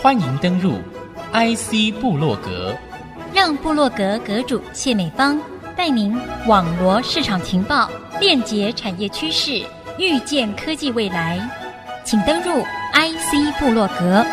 欢迎登入 IC 部落格，让部落格阁主谢美芳带您网罗市场情报，链接产业趋势，预见科技未来。请登入 IC 部落格。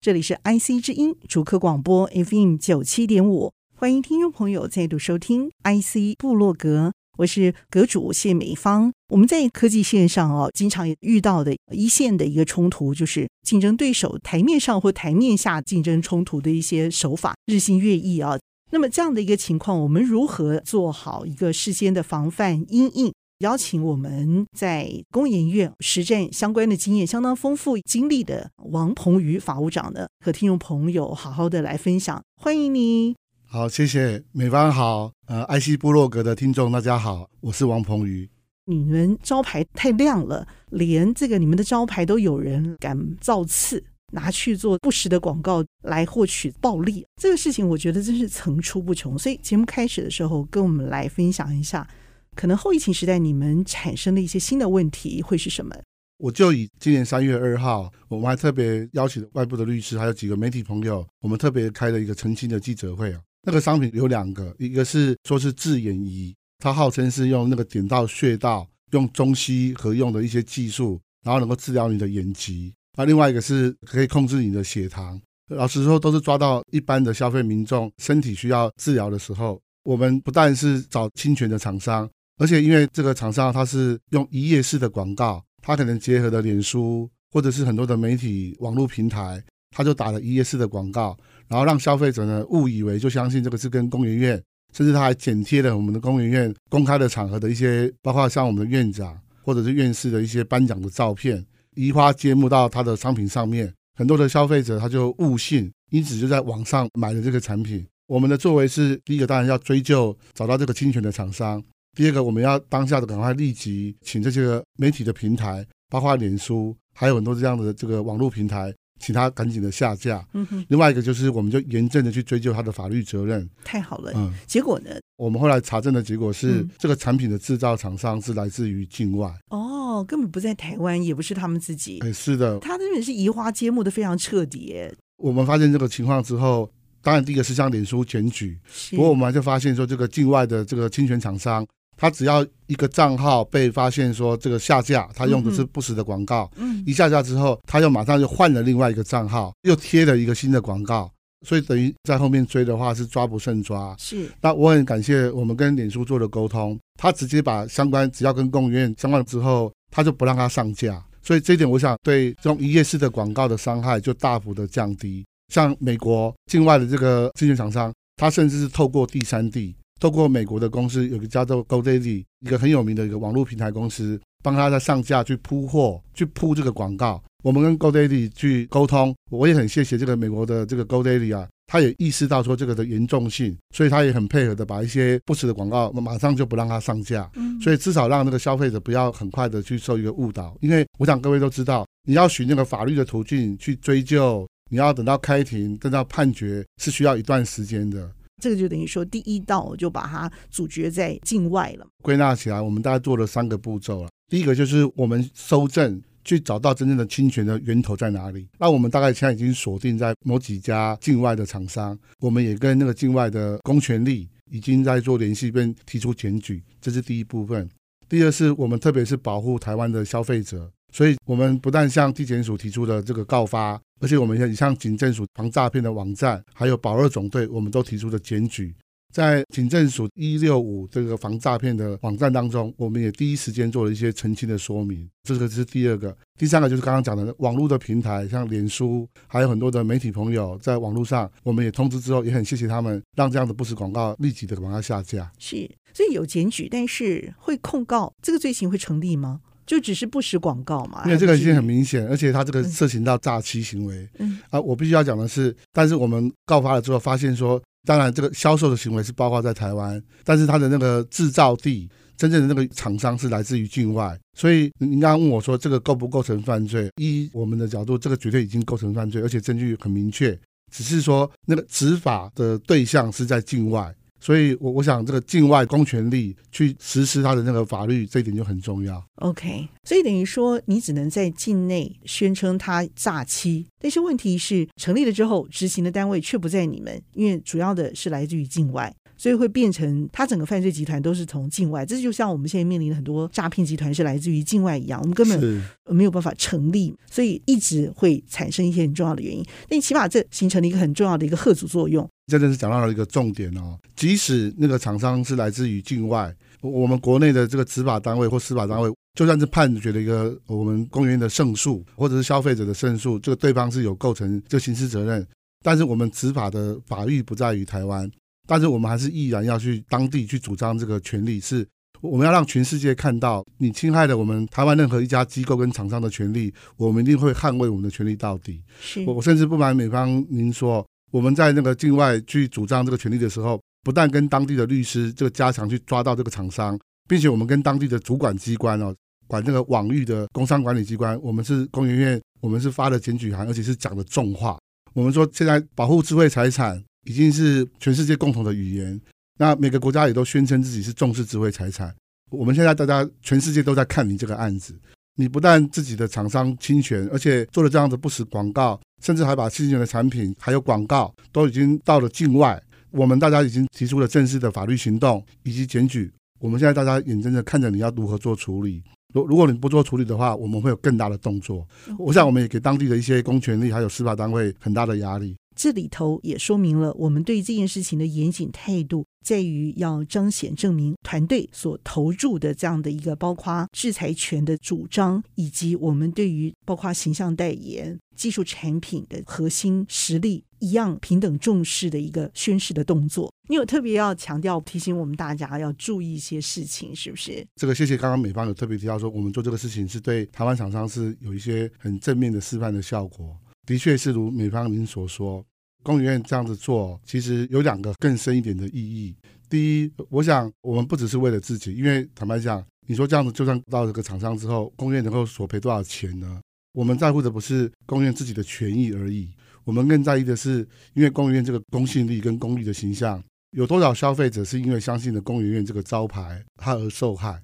这里是 IC 之音主客广播 FM 九七点五，欢迎听众朋友再度收听 IC 部落格。我是阁主谢美芳。我们在科技线上哦，经常遇到的一线的一个冲突，就是竞争对手台面上或台面下竞争冲突的一些手法日新月异啊。那么这样的一个情况，我们如何做好一个事先的防范因应？邀请我们在工研院实战相关的经验相当丰富经历的王鹏宇法务长呢，和听众朋友好好的来分享。欢迎你。好，谢谢美方好，呃，IC 部落格的听众大家好，我是王鹏宇。你们招牌太亮了，连这个你们的招牌都有人敢造次，拿去做不实的广告来获取暴利，这个事情我觉得真是层出不穷。所以节目开始的时候，跟我们来分享一下，可能后疫情时代你们产生的一些新的问题会是什么？我就以今年三月二号，我们还特别邀请了外部的律师，还有几个媒体朋友，我们特别开了一个澄清的记者会啊。那个商品有两个，一个是说是治眼仪，它号称是用那个点到穴道，用中西合用的一些技术，然后能够治疗你的眼疾。那另外一个是可以控制你的血糖。老实说，都是抓到一般的消费民众身体需要治疗的时候，我们不但是找侵权的厂商，而且因为这个厂商它是用一页式的广告，它可能结合了脸书或者是很多的媒体网络平台，它就打了一页式的广告。然后让消费者呢误以为就相信这个是跟工研院，甚至他还剪贴了我们的工研院公开的场合的一些，包括像我们的院长或者是院士的一些颁奖的照片，移花接木到他的商品上面，很多的消费者他就误信，因此就在网上买了这个产品。我们的作为是第一个，当然要追究找到这个侵权的厂商；第二个，我们要当下的赶快立即请这些媒体的平台，包括脸书，还有很多这样的这个网络平台。请他赶紧的下架。嗯哼。另外一个就是，我们就严正的去追究他的法律责任。太好了。嗯。结果呢？我们后来查证的结果是，嗯、这个产品的制造厂商是来自于境外。哦，根本不在台湾，也不是他们自己。哎，是的。他真的是移花接木的非常彻底。我们发现这个情况之后，当然第一个是向脸书检举。是。不过我们还就发现说，这个境外的这个侵权厂商。他只要一个账号被发现说这个下架，他用的是不实的广告，嗯，一下架之后，他又马上就换了另外一个账号，又贴了一个新的广告，所以等于在后面追的话是抓不胜抓。是，那我很感谢我们跟脸书做的沟通，他直接把相关只要跟工研院相关之后，他就不让他上架，所以这一点我想对这种一页式的广告的伤害就大幅的降低。像美国境外的这个侵权厂商，他甚至是透过第三地。透过美国的公司，有个叫做 GoDaddy，一个很有名的一个网络平台公司，帮他在上架去铺货，去铺这个广告。我们跟 GoDaddy 去沟通，我也很谢谢这个美国的这个 GoDaddy 啊，他也意识到说这个的严重性，所以他也很配合的把一些不实的广告马上就不让他上架。嗯，所以至少让那个消费者不要很快的去受一个误导，因为我想各位都知道，你要循那个法律的途径去追究，你要等到开庭，等到判决是需要一段时间的。这个就等于说，第一道就把它阻绝在境外了。归纳起来，我们大概做了三个步骤了。第一个就是我们搜证，去找到真正的侵权的源头在哪里。那我们大概现在已经锁定在某几家境外的厂商，我们也跟那个境外的公权力已经在做联系，并提出检举。这是第一部分。第二是我们特别是保护台湾的消费者，所以我们不但向地检署提出了这个告发。而且我们也像警政署防诈骗的网站，还有保二总队，我们都提出了检举。在警政署一六五这个防诈骗的网站当中，我们也第一时间做了一些澄清的说明。这个是第二个，第三个就是刚刚讲的网络的平台，像脸书，还有很多的媒体朋友在网络上，我们也通知之后，也很谢谢他们，让这样的不实广告立即的把它下架。是，所以有检举，但是会控告，这个罪行会成立吗？就只是不实广告嘛，因为这个已经很明显，而且他这个涉嫌到诈欺行为。嗯啊，我必须要讲的是，但是我们告发了之后，发现说，当然这个销售的行为是包括在台湾，但是他的那个制造地，真正的那个厂商是来自于境外。所以您刚刚问我说，这个构不构成犯罪？依我们的角度，这个绝对已经构成犯罪，而且证据很明确。只是说那个执法的对象是在境外，所以我我想这个境外公权力去实施它的那个法律，这一点就很重要。OK，所以等于说你只能在境内宣称它诈欺，但是问题是成立了之后，执行的单位却不在你们，因为主要的是来自于境外。所以会变成他整个犯罪集团都是从境外，这就像我们现在面临的很多诈骗集团是来自于境外一样，我们根本没有办法成立，所以一直会产生一些很重要的原因。但起码这形成了一个很重要的一个贺阻作用。真的是讲到了一个重点哦，即使那个厂商是来自于境外，我们国内的这个执法单位或司法单位，就算是判决了一个我们公园的胜诉，或者是消费者的胜诉，这个对方是有构成这个刑事责任，但是我们执法的法律不在于台湾。但是我们还是毅然要去当地去主张这个权利，是我们要让全世界看到，你侵害了我们台湾任何一家机构跟厂商的权利，我们一定会捍卫我们的权利到底。是我甚至不瞒美方您说，我们在那个境外去主张这个权利的时候，不但跟当地的律师这个加强去抓到这个厂商，并且我们跟当地的主管机关哦，管这个网域的工商管理机关，我们是工研院，我们是发了检举函，而且是讲的重话。我们说现在保护智慧财产。已经是全世界共同的语言。那每个国家也都宣称自己是重视智慧财产。我们现在大家全世界都在看你这个案子。你不但自己的厂商侵权，而且做了这样的不实广告，甚至还把侵权的产品还有广告都已经到了境外。我们大家已经提出了正式的法律行动以及检举。我们现在大家眼睁睁看着你要如何做处理。如如果你不做处理的话，我们会有更大的动作。我想我们也给当地的一些公权力还有司法单位很大的压力。这里头也说明了我们对这件事情的严谨态度，在于要彰显证明团队所投注的这样的一个包括制裁权的主张，以及我们对于包括形象代言、技术产品的核心实力一样平等重视的一个宣示的动作。你有特别要强调提醒我们大家要注意一些事情，是不是？这个谢谢刚刚美方有特别提到说，我们做这个事情是对台湾厂商是有一些很正面的示范的效果。的确是如美方您所说，工研院这样子做，其实有两个更深一点的意义。第一，我想我们不只是为了自己，因为坦白讲，你说这样子就算到这个厂商之后，工研院能够索赔多少钱呢？我们在乎的不是工研院自己的权益而已，我们更在意的是，因为工研院这个公信力跟公益的形象，有多少消费者是因为相信了工研院这个招牌，他而受害。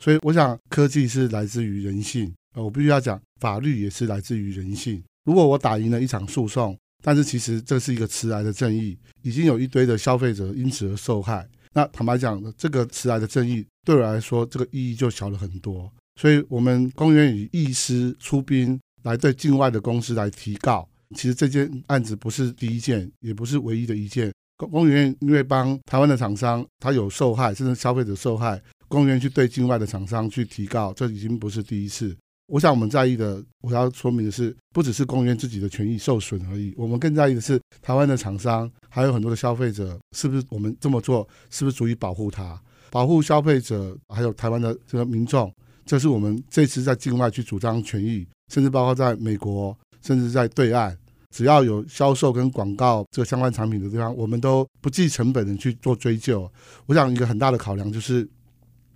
所以，我想科技是来自于人性，呃，我必须要讲，法律也是来自于人性。如果我打赢了一场诉讼，但是其实这是一个迟来的正义，已经有一堆的消费者因此而受害。那坦白讲，这个迟来的正义对我来说，这个意义就小了很多。所以，我们公园与义师出兵来对境外的公司来提告。其实这件案子不是第一件，也不是唯一的一件。公公园因为帮台湾的厂商，他有受害，甚至消费者受害，公园去对境外的厂商去提告，这已经不是第一次。我想我们在意的，我要说明的是，不只是工研自己的权益受损而已，我们更在意的是台湾的厂商，还有很多的消费者，是不是我们这么做，是不是足以保护他，保护消费者，还有台湾的这个民众，这是我们这次在境外去主张权益，甚至包括在美国，甚至在对岸，只要有销售跟广告这个相关产品的地方，我们都不计成本的去做追究。我想一个很大的考量就是。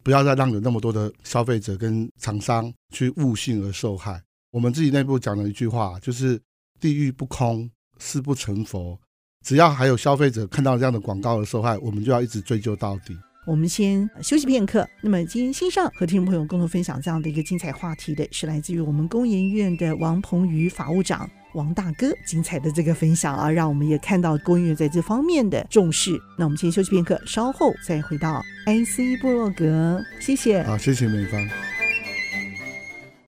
不要再让有那么多的消费者跟厂商去误信而受害。我们自己内部讲了一句话，就是“地狱不空，誓不成佛”。只要还有消费者看到这样的广告而受害，我们就要一直追究到底。我们先休息片刻。那么今天线上和听众朋友共同分享这样的一个精彩话题的是来自于我们工研院的王鹏宇法务长。王大哥，精彩的这个分享啊，让我们也看到工研院在这方面的重视。那我们先休息片刻，稍后再回到 IC 部落格。谢谢。好，谢谢美方。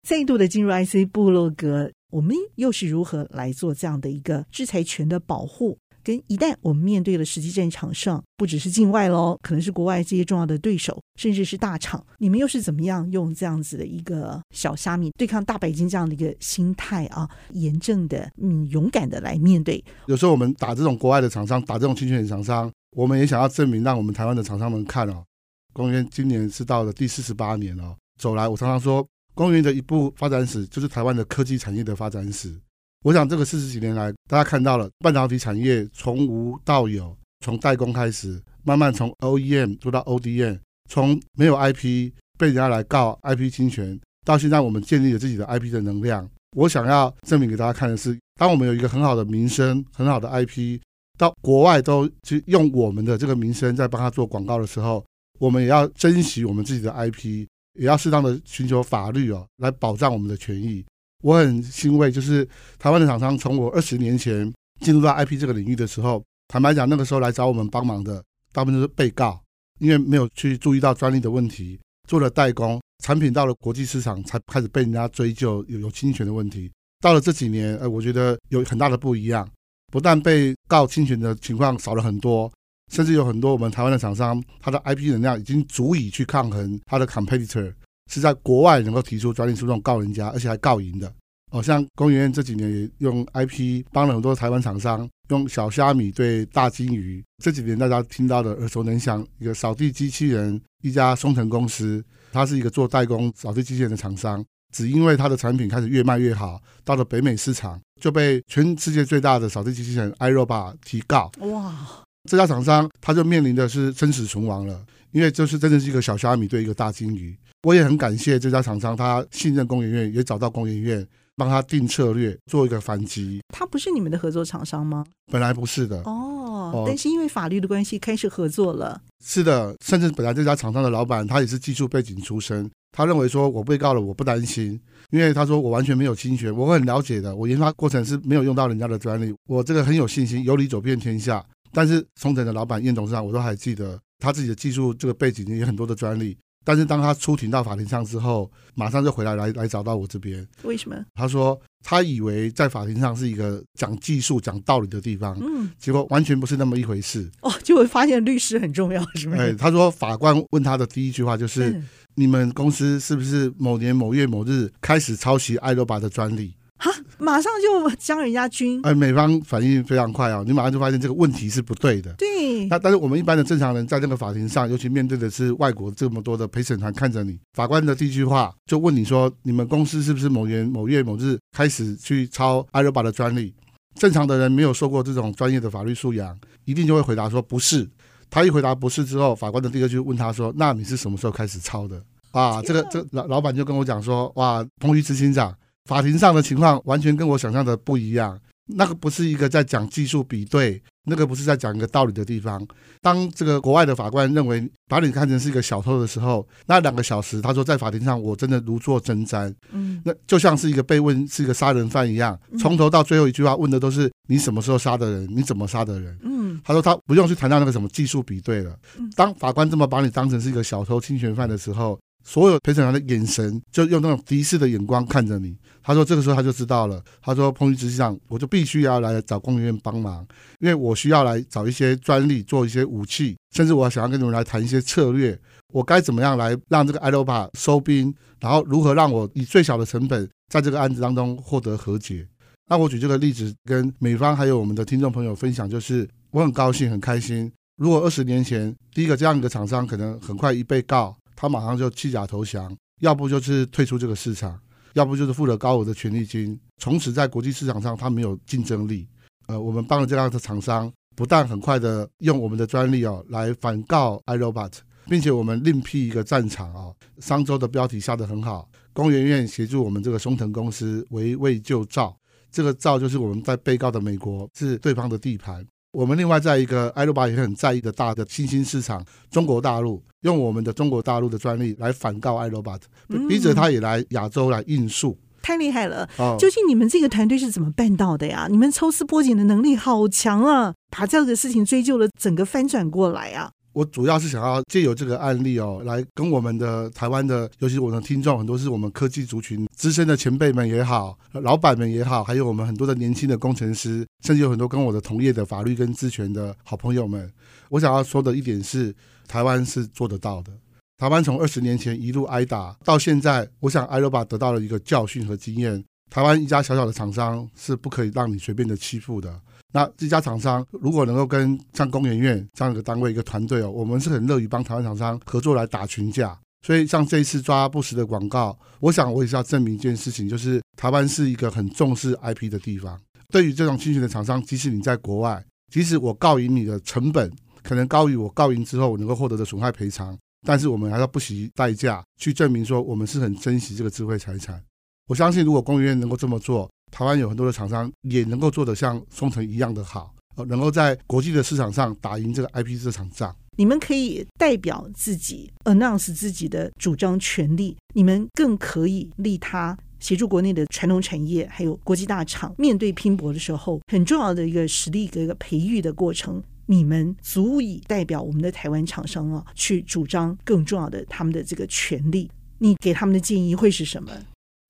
再度的进入 IC 部落格，我们又是如何来做这样的一个制裁权的保护？跟一旦我们面对了实际战场上，不只是境外喽，可能是国外这些重要的对手，甚至是大厂，你们又是怎么样用这样子的一个小虾米对抗大白鲸这样的一个心态啊，严正的、嗯，勇敢的来面对？有时候我们打这种国外的厂商，打这种侵权厂商，我们也想要证明，让我们台湾的厂商们看哦，公元今年是到了第四十八年哦，走来，我常常说，公元的一部发展史就是台湾的科技产业的发展史。我想这个四十几年来，大家看到了半导体产业从无到有，从代工开始，慢慢从 OEM 做到 ODM，从没有 IP 被人家来告 IP 侵权，到现在我们建立了自己的 IP 的能量。我想要证明给大家看的是，当我们有一个很好的名声、很好的 IP，到国外都去用我们的这个名声在帮他做广告的时候，我们也要珍惜我们自己的 IP，也要适当的寻求法律哦，来保障我们的权益。我很欣慰，就是台湾的厂商从我二十年前进入到 IP 这个领域的时候，坦白讲，那个时候来找我们帮忙的，大部分都是被告，因为没有去注意到专利的问题，做了代工，产品到了国际市场才开始被人家追究有有侵权的问题。到了这几年，呃，我觉得有很大的不一样，不但被告侵权的情况少了很多，甚至有很多我们台湾的厂商，他的 IP 能量已经足以去抗衡他的 competitor，是在国外能够提出专利诉讼告人家，而且还告赢的。哦，像工研院这几年也用 IP 帮了很多台湾厂商，用小虾米对大金鱼。这几年大家听到的耳熟能详，一个扫地机器人，一家松腾公司，它是一个做代工扫地机器人的厂商，只因为它的产品开始越卖越好，到了北美市场就被全世界最大的扫地机器人 iRobot 提告。哇，这家厂商他就面临的是生死存亡了，因为这是真的是一个小虾米对一个大金鱼。我也很感谢这家厂商，他信任工研院，也找到工研院。帮他定策略，做一个反击。他不是你们的合作厂商吗？本来不是的哦，哦，但是因为法律的关系开始合作了。是的，甚至本来这家厂商的老板他也是技术背景出身，他认为说我被告了，我不担心，因为他说我完全没有侵权，我很了解的，我研发过程是没有用到人家的专利，我这个很有信心，有理走遍天下。但是松腾的老板燕董事长，我都还记得他自己的技术这个背景也有很多的专利。但是当他出庭到法庭上之后，马上就回来来来找到我这边。为什么？他说他以为在法庭上是一个讲技术、讲道理的地方，嗯，结果完全不是那么一回事。哦，就会发现律师很重要，是不是？哎，他说法官问他的第一句话就是：嗯、你们公司是不是某年某月某日开始抄袭艾罗巴的专利？哈，马上就将人家军。哎，美方反应非常快啊、哦，你马上就发现这个问题是不对的。对。那但是我们一般的正常人在这个法庭上，尤其面对的是外国这么多的陪审团看着你，法官的第一句话就问你说：你们公司是不是某年某月某日开始去抄 iRobot 的专利？正常的人没有受过这种专业的法律素养，一定就会回答说不是。他一回答不是之后，法官的第二句问他说：那你是什么时候开始抄的？啊，这个这老老板就跟我讲说：哇，彭于执行长。法庭上的情况完全跟我想象的不一样，那个不是一个在讲技术比对，那个不是在讲一个道理的地方。当这个国外的法官认为把你看成是一个小偷的时候，那两个小时，他说在法庭上我真的如坐针毡，嗯，那就像是一个被问是一个杀人犯一样，从头到最后一句话问的都是你什么时候杀的人，你怎么杀的人，嗯，他说他不用去谈到那个什么技术比对了。当法官这么把你当成是一个小偷、侵权犯的时候，所有陪审团的眼神就用那种敌视的眼光看着你。他说：“这个时候他就知道了。他说，彭于执行长，我就必须要来找工研院帮忙，因为我需要来找一些专利，做一些武器，甚至我想要跟你们来谈一些策略。我该怎么样来让这个 iRobot 收兵，然后如何让我以最小的成本在这个案子当中获得和解？那我举这个例子跟美方还有我们的听众朋友分享，就是我很高兴很开心。如果二十年前第一个这样一个厂商可能很快一被告，他马上就弃甲投降，要不就是退出这个市场。”要不就是付了高额的权利金，从此在国际市场上他没有竞争力。呃，我们帮了这样的厂商，不但很快的用我们的专利哦来反告 iRobot，并且我们另辟一个战场哦。商周的标题下得很好，工研院协助我们这个松腾公司围魏救赵，这个赵就是我们在被告的美国是对方的地盘。我们另外在一个 iRobot 也很在意的大的新兴市场中国大陆，用我们的中国大陆的专利来反告 iRobot，逼着他也来亚洲来应诉，太厉害了！哦，究竟你们这个团队是怎么办到的呀？你们抽丝剥茧的能力好强啊，把这个事情追究了，整个翻转过来啊！我主要是想要借由这个案例哦，来跟我们的台湾的，尤其是我的听众，很多是我们科技族群资深的前辈们也好，老板们也好，还有我们很多的年轻的工程师，甚至有很多跟我的同业的法律跟资权的好朋友们。我想要说的一点是，台湾是做得到的。台湾从二十年前一路挨打到现在，我想 i r o b 得到了一个教训和经验。台湾一家小小的厂商是不可以让你随便的欺负的。那这家厂商如果能够跟像工研院这样一个单位、一个团队哦，我们是很乐于帮台湾厂商合作来打群架。所以像这一次抓不实的广告，我想我也是要证明一件事情，就是台湾是一个很重视 IP 的地方。对于这种侵权的厂商，即使你在国外，即使我告赢你的成本可能高于我告赢之后我能够获得的损害赔偿，但是我们还要不惜代价去证明说我们是很珍惜这个智慧财产。我相信如果工研院能够这么做。台湾有很多的厂商也能够做得像松城一样的好，呃，能够在国际的市场上打赢这个 IP 这场仗。你们可以代表自己 announce 自己的主张权利，你们更可以利他，协助国内的传统产业还有国际大厂面对拼搏的时候，很重要的一个实力的一个培育的过程。你们足以代表我们的台湾厂商啊，去主张更重要的他们的这个权利。你给他们的建议会是什么？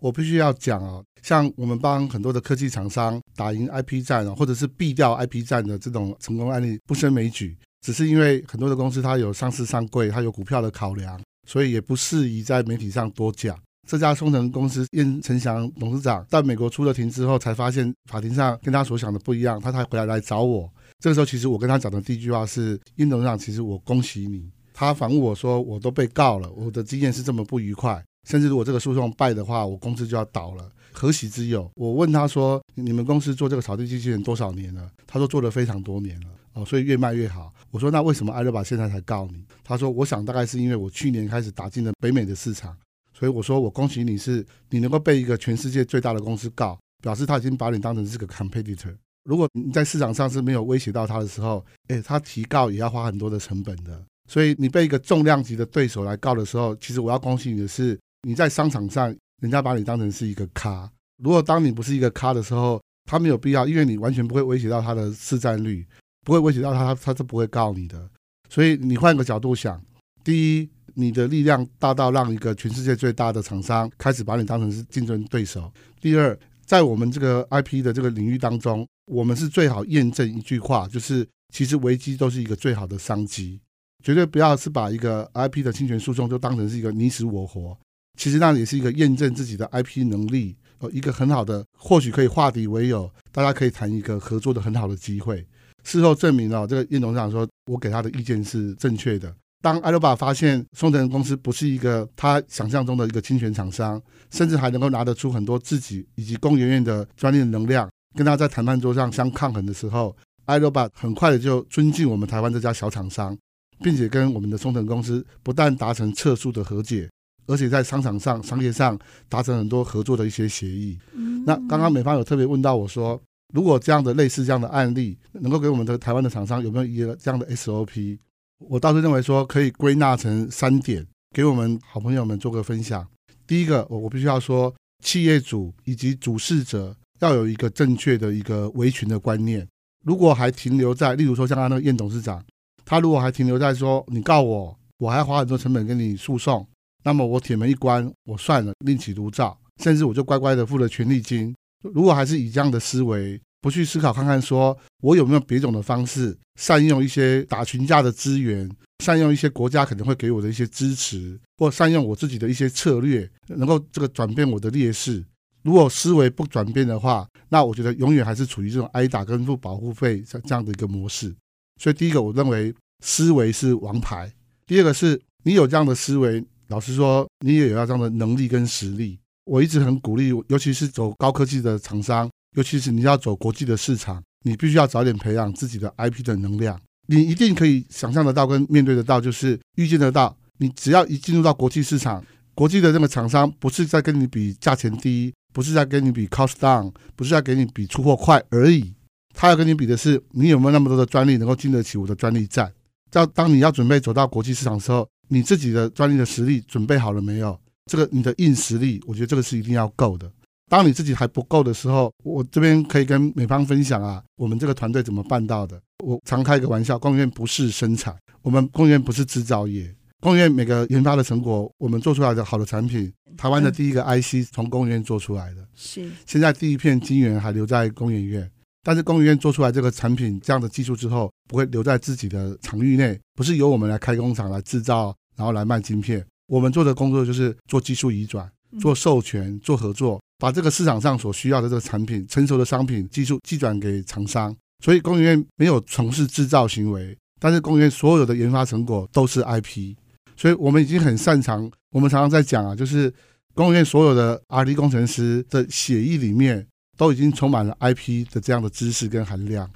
我必须要讲啊，像我们帮很多的科技厂商打赢 IP 战啊，或者是避掉 IP 战的这种成功案例不胜枚举。只是因为很多的公司它有上市上柜，它有股票的考量，所以也不适宜在媒体上多讲。这家松腾公司燕承祥董事长在美国出了庭之后，才发现法庭上跟他所想的不一样，他才回来来找我。这个时候，其实我跟他讲的第一句话是：燕董事长，其实我恭喜你。他反问我说：我都被告了，我的经验是这么不愉快，甚至如果这个诉讼败的话，我公司就要倒了。何喜之有？我问他说：你们公司做这个扫地机器人多少年了？他说做了非常多年了。哦，所以越卖越好。我说，那为什么艾乐把现在才告你？他说，我想大概是因为我去年开始打进了北美的市场，所以我说我恭喜你是你能够被一个全世界最大的公司告，表示他已经把你当成是个 competitor。如果你在市场上是没有威胁到他的时候，诶，他提告也要花很多的成本的。所以你被一个重量级的对手来告的时候，其实我要恭喜你的是你在商场上人家把你当成是一个咖。如果当你不是一个咖的时候，他没有必要，因为你完全不会威胁到他的市占率。不会威胁到他，他是不会告你的。所以你换个角度想，第一，你的力量大到让一个全世界最大的厂商开始把你当成是竞争对手；第二，在我们这个 IP 的这个领域当中，我们是最好验证一句话，就是其实危机都是一个最好的商机。绝对不要是把一个 IP 的侵权诉讼就当成是一个你死我活，其实那也是一个验证自己的 IP 能力，呃，一个很好的，或许可以化敌为友，大家可以谈一个合作的很好的机会。事后证明了，这个叶董事长说，我给他的意见是正确的。当艾罗巴发现松藤公司不是一个他想象中的一个侵权厂商，甚至还能够拿得出很多自己以及工研院的专利的能量，跟他在谈判桌上相抗衡的时候，艾罗巴很快的就尊敬我们台湾这家小厂商，并且跟我们的松藤公司不但达成撤诉的和解，而且在商场上、商业上达成很多合作的一些协议。那刚刚美方有特别问到我说。如果这样的类似这样的案例，能够给我们的台湾的厂商有没有一个这样的 SOP？我倒是认为说可以归纳成三点，给我们好朋友们做个分享。第一个，我我必须要说，企业主以及主事者要有一个正确的一个维权的观念。如果还停留在，例如说像他那个燕董事长，他如果还停留在说你告我，我还花很多成本跟你诉讼，那么我铁门一关，我算了，另起炉灶，甚至我就乖乖的付了权利金。如果还是以这样的思维，不去思考看看，说我有没有别种的方式，善用一些打群架的资源，善用一些国家可能会给我的一些支持，或善用我自己的一些策略，能够这个转变我的劣势。如果思维不转变的话，那我觉得永远还是处于这种挨打跟付保护费这这样的一个模式。所以第一个，我认为思维是王牌。第二个是你有这样的思维，老实说，你也有要这样的能力跟实力。我一直很鼓励，尤其是走高科技的厂商，尤其是你要走国际的市场，你必须要早点培养自己的 IP 的能量。你一定可以想象得到跟面对得到，就是预见得到。你只要一进入到国际市场，国际的这个厂商不是在跟你比价钱低，不是在跟你比 cost down，不是在跟你比出货快而已。他要跟你比的是，你有没有那么多的专利能够经得起我的专利战？到当你要准备走到国际市场的时候，你自己的专利的实力准备好了没有？这个你的硬实力，我觉得这个是一定要够的。当你自己还不够的时候，我这边可以跟美方分享啊，我们这个团队怎么办到的？我常开一个玩笑，工研院不是生产，我们工研院不是制造业，工研院每个研发的成果，我们做出来的好的产品，台湾的第一个 IC 从工研院做出来的，是现在第一片晶圆还留在工研院，但是工研院做出来这个产品这样的技术之后，不会留在自己的场域内，不是由我们来开工厂来制造，然后来卖晶片。我们做的工作就是做技术移转、做授权、做合作，把这个市场上所需要的这个产品、成熟的商品、技术寄转给厂商。所以工研院没有从事制造行为，但是工研院所有的研发成果都是 IP。所以我们已经很擅长。我们常常在讲啊，就是工研院所有的 R&D 工程师的血液里面都已经充满了 IP 的这样的知识跟含量。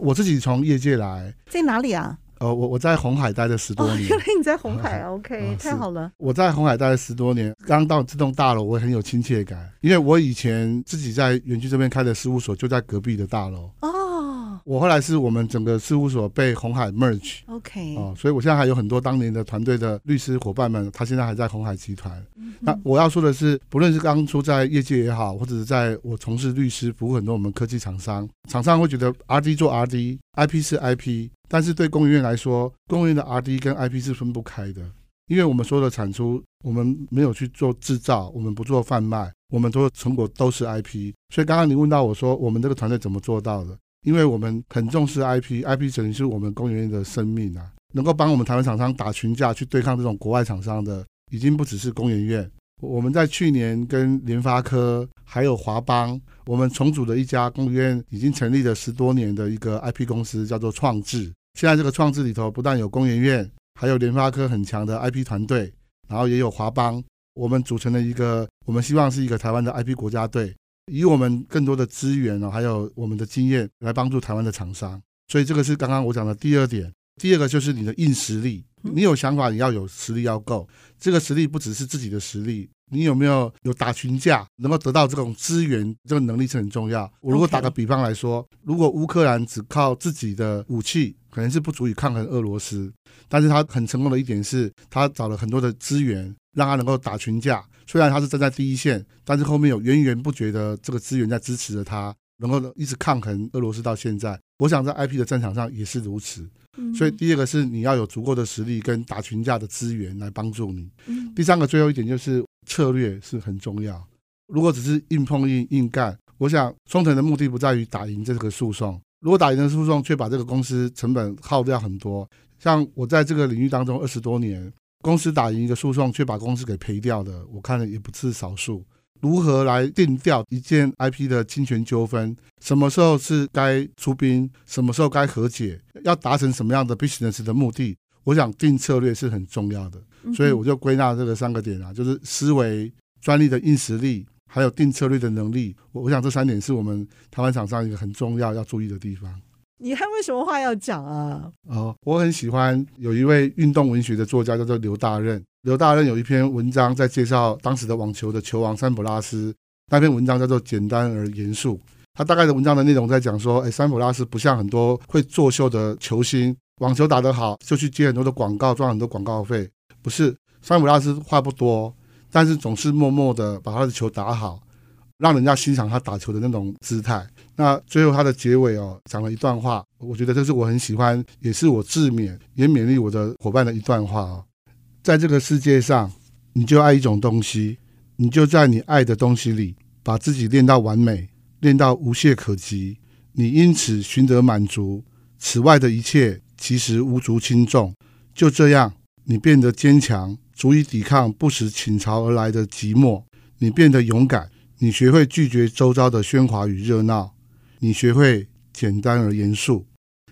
我自己从业界来，在哪里啊？呃，我我在红海待了十多年。哦，原来你在红海，OK，太好了。我在红海待了十多年，刚到这栋大楼，我很有亲切感，因为我以前自己在园区这边开的事务所就在隔壁的大楼。哦。我后来是我们整个事务所被鸿海 merge，OK，哦，所以我现在还有很多当年的团队的律师伙伴们，他现在还在鸿海集团。嗯、那我要说的是，不论是当初在业界也好，或者是在我从事律师服务很多我们科技厂商，厂商会觉得 RD 做 RD，IP 是 IP，但是对工研院来说，工研院的 RD 跟 IP 是分不开的，因为我们所有的产出，我们没有去做制造，我们不做贩卖，我们做的成果都是 IP。所以刚刚你问到我说，我们这个团队怎么做到的？因为我们很重视 IP，IP 等于是我们工研院的生命啊，能够帮我们台湾厂商打群架去对抗这种国外厂商的，已经不只是工研院。我们在去年跟联发科还有华邦，我们重组的一家工研院已经成立了十多年的一个 IP 公司，叫做创智。现在这个创智里头不但有工研院，还有联发科很强的 IP 团队，然后也有华邦，我们组成了一个，我们希望是一个台湾的 IP 国家队。以我们更多的资源哦，还有我们的经验来帮助台湾的厂商，所以这个是刚刚我讲的第二点。第二个就是你的硬实力，你有想法，你要有实力要够。这个实力不只是自己的实力，你有没有有打群架，能够得到这种资源，这个能力是很重要。我如果打个比方来说，如果乌克兰只靠自己的武器，可能是不足以抗衡俄罗斯，但是他很成功的一点是，他找了很多的资源，让他能够打群架。虽然他是站在第一线，但是后面有源源不绝的这个资源在支持着他，能够一直抗衡俄罗斯到现在。我想在 IP 的战场上也是如此。所以第二个是你要有足够的实力跟打群架的资源来帮助你。第三个最后一点就是策略是很重要。如果只是硬碰硬硬干，我想聪诚的目的不在于打赢这个诉讼。如果打赢了诉讼，却把这个公司成本耗掉很多，像我在这个领域当中二十多年。公司打赢一个诉讼，却把公司给赔掉的，我看了也不是少数。如何来定调一件 IP 的侵权纠纷？什么时候是该出兵？什么时候该和解？要达成什么样的 business 的目的？我想定策略是很重要的。所以我就归纳这个三个点啊，就是思维、专利的硬实力，还有定策略的能力。我我想这三点是我们台湾厂商一个很重要要注意的地方。你还有什么话要讲啊？哦，我很喜欢有一位运动文学的作家叫做刘大任。刘大任有一篇文章在介绍当时的网球的球王桑普拉斯，那篇文章叫做《简单而严肃》。他大概的文章的内容在讲说，哎，桑普拉斯不像很多会作秀的球星，网球打得好就去接很多的广告，赚很多广告费。不是，桑普拉斯话不多，但是总是默默的把他的球打好。让人家欣赏他打球的那种姿态。那最后他的结尾哦，讲了一段话，我觉得这是我很喜欢，也是我自勉也勉励我的伙伴的一段话哦。在这个世界上，你就爱一种东西，你就在你爱的东西里，把自己练到完美，练到无懈可击。你因此寻得满足，此外的一切其实无足轻重。就这样，你变得坚强，足以抵抗不时倾巢而来的寂寞。你变得勇敢。你学会拒绝周遭的喧哗与热闹，你学会简单而严肃，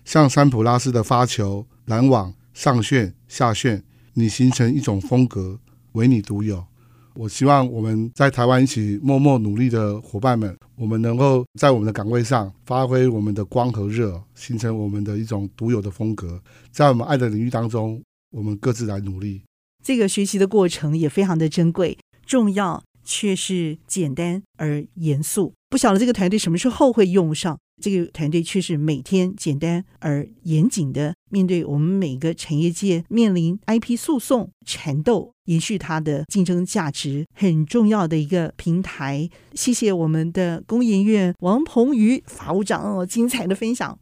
像桑普拉斯的发球、拦网、上旋、下旋，你形成一种风格，唯你独有。我希望我们在台湾一起默默努力的伙伴们，我们能够在我们的岗位上发挥我们的光和热，形成我们的一种独有的风格，在我们爱的领域当中，我们各自来努力。这个学习的过程也非常的珍贵、重要。却是简单而严肃，不晓得这个团队什么时候会用上。这个团队却是每天简单而严谨的面对我们每个产业界面临 IP 诉讼缠斗，延续它的竞争价值很重要的一个平台。谢谢我们的工研院王鹏宇法务长哦，精彩的分享，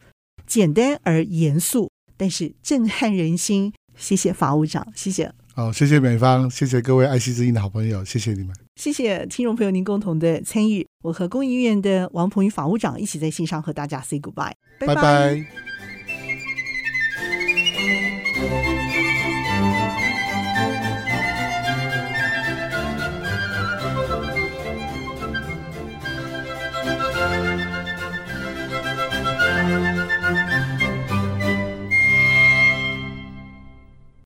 简单而严肃，但是震撼人心。谢谢法务长，谢谢。好，谢谢美方，谢谢各位爱惜之音的好朋友，谢谢你们，谢谢听众朋友您共同的参与。我和公益院的王鹏宇法务长一起在线上和大家 say goodbye，拜拜。